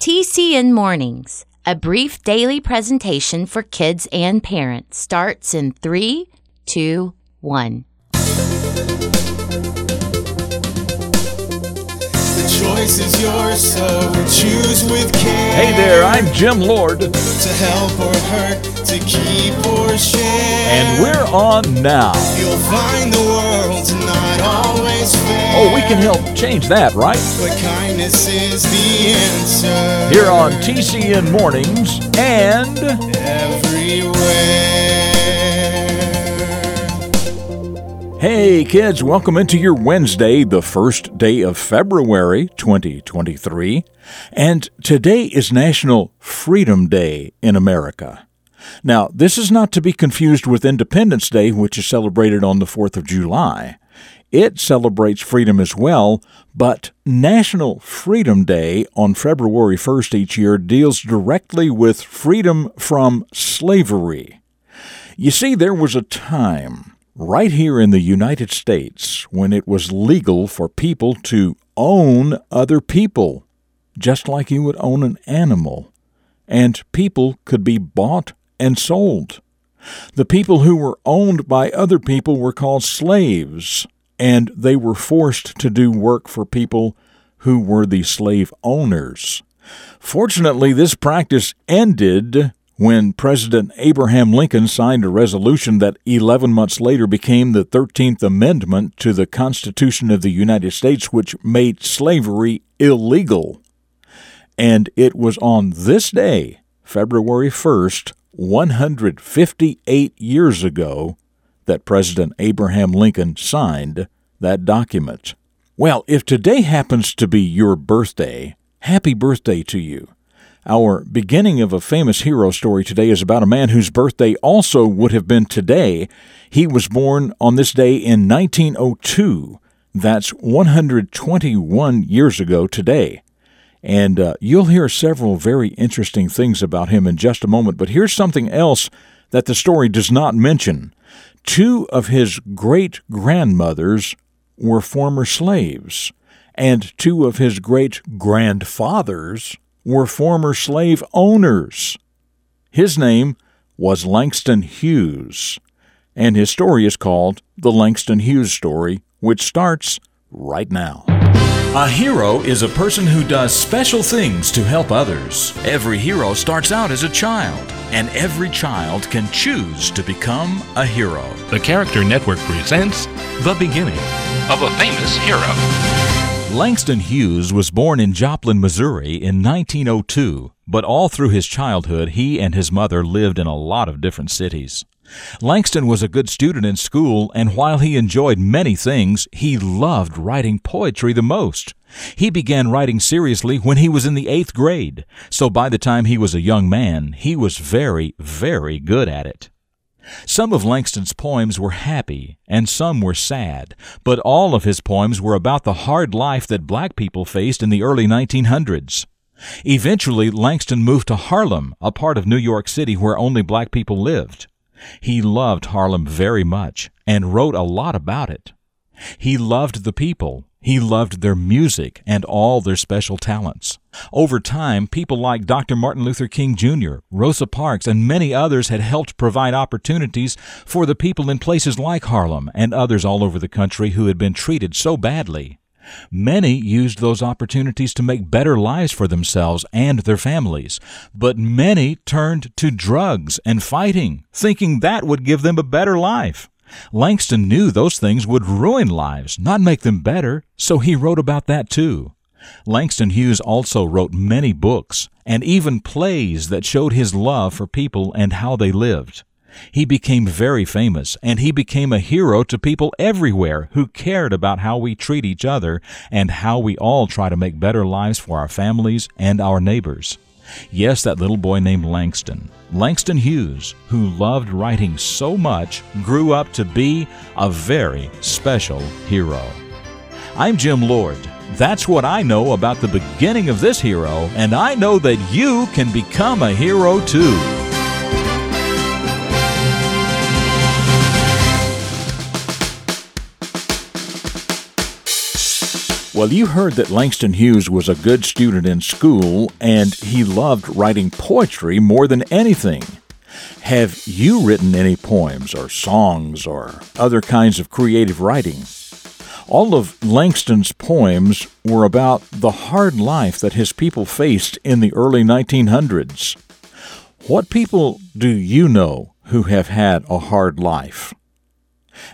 TCN Mornings, a brief daily presentation for kids and parents, starts in three, two, one. The choice is yours, so choose with care. Hey there, I'm Jim Lord, To help or hurt, to keep or share. and we're on now. You'll find the world's not always fair. Oh, we can help change that, right? But kindness is the answer. Here on TCN Mornings and Everywhere. Hey kids, welcome into your Wednesday, the first day of February 2023. And today is National Freedom Day in America. Now, this is not to be confused with Independence Day, which is celebrated on the 4th of July. It celebrates freedom as well, but National Freedom Day on February 1st each year deals directly with freedom from slavery. You see, there was a time right here in the United States when it was legal for people to own other people, just like you would own an animal, and people could be bought and sold. The people who were owned by other people were called slaves, and they were forced to do work for people who were the slave owners. Fortunately, this practice ended when President Abraham Lincoln signed a resolution that 11 months later became the 13th Amendment to the Constitution of the United States, which made slavery illegal. And it was on this day, February 1st, 158 years ago, that President Abraham Lincoln signed that document. Well, if today happens to be your birthday, happy birthday to you. Our beginning of a famous hero story today is about a man whose birthday also would have been today. He was born on this day in 1902. That's 121 years ago today. And uh, you'll hear several very interesting things about him in just a moment. But here's something else that the story does not mention. Two of his great grandmothers were former slaves, and two of his great grandfathers were former slave owners. His name was Langston Hughes, and his story is called The Langston Hughes Story, which starts right now. A hero is a person who does special things to help others. Every hero starts out as a child, and every child can choose to become a hero. The Character Network presents The Beginning of a Famous Hero. Langston Hughes was born in Joplin, Missouri in 1902, but all through his childhood he and his mother lived in a lot of different cities. Langston was a good student in school, and while he enjoyed many things, he loved writing poetry the most. He began writing seriously when he was in the eighth grade, so by the time he was a young man, he was very, very good at it. Some of Langston's poems were happy and some were sad, but all of his poems were about the hard life that black people faced in the early 1900s. Eventually, Langston moved to Harlem, a part of New York City where only black people lived. He loved Harlem very much and wrote a lot about it. He loved the people. He loved their music and all their special talents. Over time, people like Dr. Martin Luther King Jr., Rosa Parks, and many others had helped provide opportunities for the people in places like Harlem and others all over the country who had been treated so badly. Many used those opportunities to make better lives for themselves and their families, but many turned to drugs and fighting, thinking that would give them a better life. Langston knew those things would ruin lives, not make them better, so he wrote about that too. Langston Hughes also wrote many books and even plays that showed his love for people and how they lived. He became very famous, and he became a hero to people everywhere who cared about how we treat each other and how we all try to make better lives for our families and our neighbors. Yes, that little boy named Langston, Langston Hughes, who loved writing so much, grew up to be a very special hero. I'm Jim Lord. That's what I know about the beginning of this hero, and I know that you can become a hero too. Well, you heard that Langston Hughes was a good student in school and he loved writing poetry more than anything. Have you written any poems or songs or other kinds of creative writing? All of Langston's poems were about the hard life that his people faced in the early 1900s. What people do you know who have had a hard life?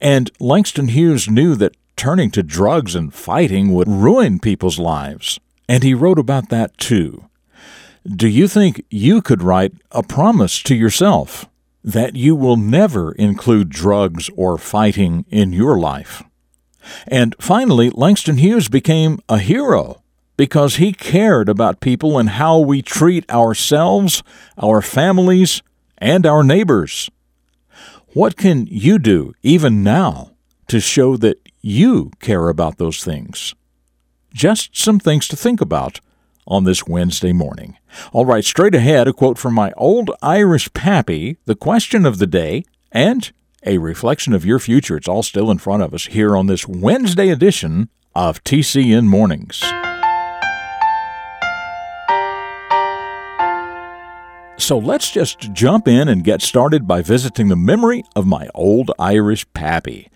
And Langston Hughes knew that turning to drugs and fighting would ruin people's lives, and he wrote about that too. Do you think you could write a promise to yourself that you will never include drugs or fighting in your life? And finally, Langston Hughes became a hero because he cared about people and how we treat ourselves, our families, and our neighbors. What can you do, even now, to show that you care about those things? Just some things to think about on this Wednesday morning. All right, straight ahead, a quote from my old Irish pappy, the question of the day, and a reflection of your future. It's all still in front of us here on this Wednesday edition of TCN Mornings. So let's just jump in and get started by visiting the memory of my old Irish pappy.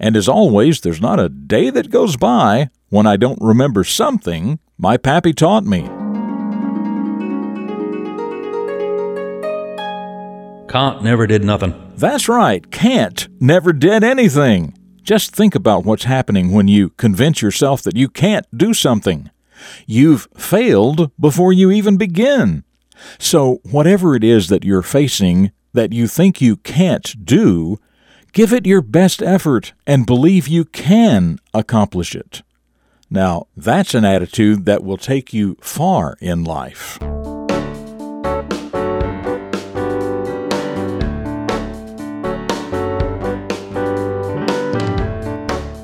And as always, there's not a day that goes by when I don't remember something my pappy taught me. Can't never did nothing. That's right, can't never did anything. Just think about what's happening when you convince yourself that you can't do something. You've failed before you even begin. So, whatever it is that you're facing that you think you can't do, give it your best effort and believe you can accomplish it. Now, that's an attitude that will take you far in life.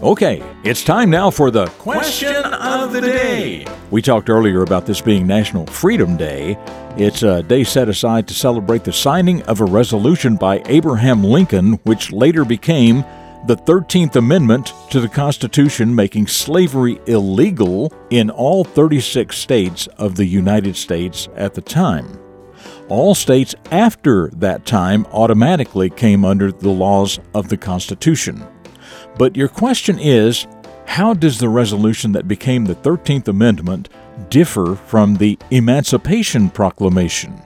Okay, it's time now for the question of the day. We talked earlier about this being National Freedom Day. It's a day set aside to celebrate the signing of a resolution by Abraham Lincoln, which later became the 13th Amendment to the Constitution, making slavery illegal in all 36 states of the United States at the time. All states after that time automatically came under the laws of the Constitution. But your question is how does the resolution that became the 13th Amendment differ from the Emancipation Proclamation?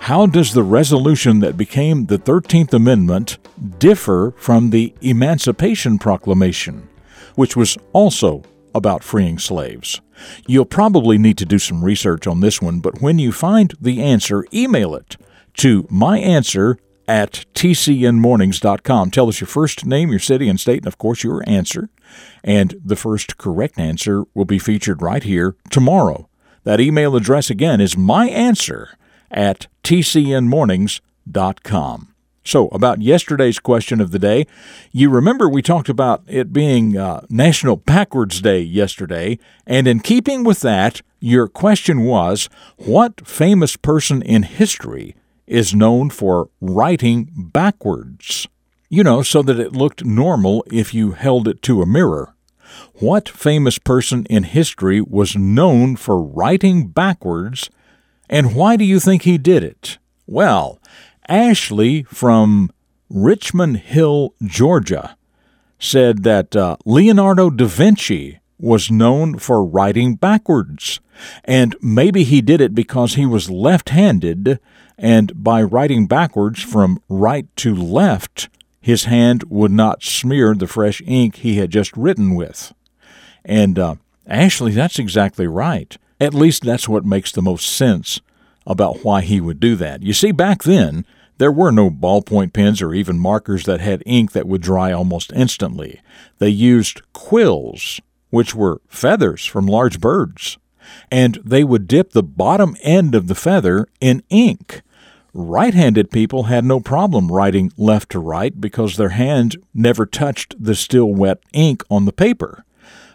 How does the resolution that became the 13th Amendment differ from the Emancipation Proclamation, which was also about freeing slaves? You'll probably need to do some research on this one, but when you find the answer, email it to myanswer at tcnmornings.com. Tell us your first name, your city and state, and of course your answer. And the first correct answer will be featured right here tomorrow. That email address again is myanswer at tcnmornings.com. So, about yesterday's question of the day, you remember we talked about it being uh, National Backwards Day yesterday, and in keeping with that, your question was What famous person in history is known for writing backwards. You know, so that it looked normal if you held it to a mirror. What famous person in history was known for writing backwards, and why do you think he did it? Well, Ashley from Richmond Hill, Georgia, said that uh, Leonardo da Vinci was known for writing backwards, and maybe he did it because he was left handed and by writing backwards from right to left, his hand would not smear the fresh ink he had just written with. And uh, Ashley, that's exactly right. At least that's what makes the most sense about why he would do that. You see, back then, there were no ballpoint pens or even markers that had ink that would dry almost instantly. They used quills, which were feathers from large birds and they would dip the bottom end of the feather in ink. Right handed people had no problem writing left to right because their hand never touched the still wet ink on the paper.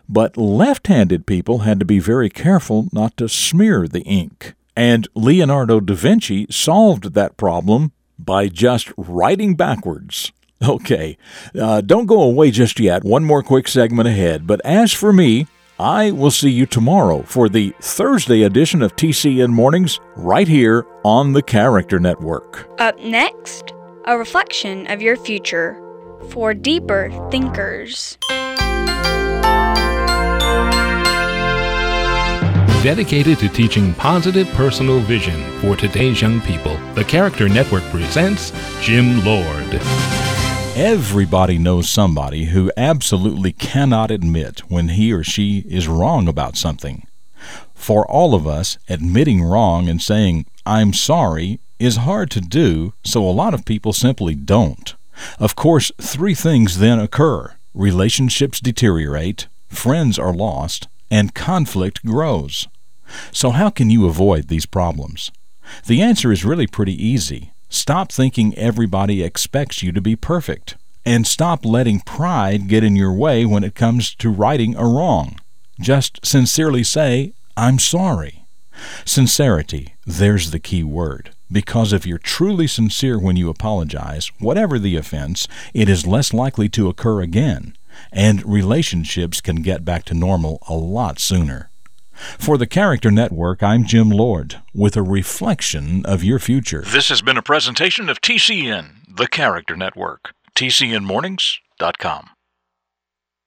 But left handed people had to be very careful not to smear the ink. And Leonardo da Vinci solved that problem by just writing backwards. Okay, uh, don't go away just yet. One more quick segment ahead. But as for me, I will see you tomorrow for the Thursday edition of TCN Mornings right here on the Character Network. Up next, a reflection of your future for deeper thinkers. Dedicated to teaching positive personal vision for today's young people, the Character Network presents Jim Lord. Everybody knows somebody who absolutely cannot admit when he or she is wrong about something. For all of us, admitting wrong and saying, I'm sorry, is hard to do, so a lot of people simply don't. Of course, three things then occur relationships deteriorate, friends are lost, and conflict grows. So, how can you avoid these problems? The answer is really pretty easy. Stop thinking everybody expects you to be perfect, and stop letting pride get in your way when it comes to righting a wrong. Just sincerely say, I'm sorry. Sincerity, there's the key word. Because if you're truly sincere when you apologize, whatever the offense, it is less likely to occur again and relationships can get back to normal a lot sooner. For the Character Network, I'm Jim Lord with a reflection of your future. This has been a presentation of TCN, the Character Network. TCNMornings.com.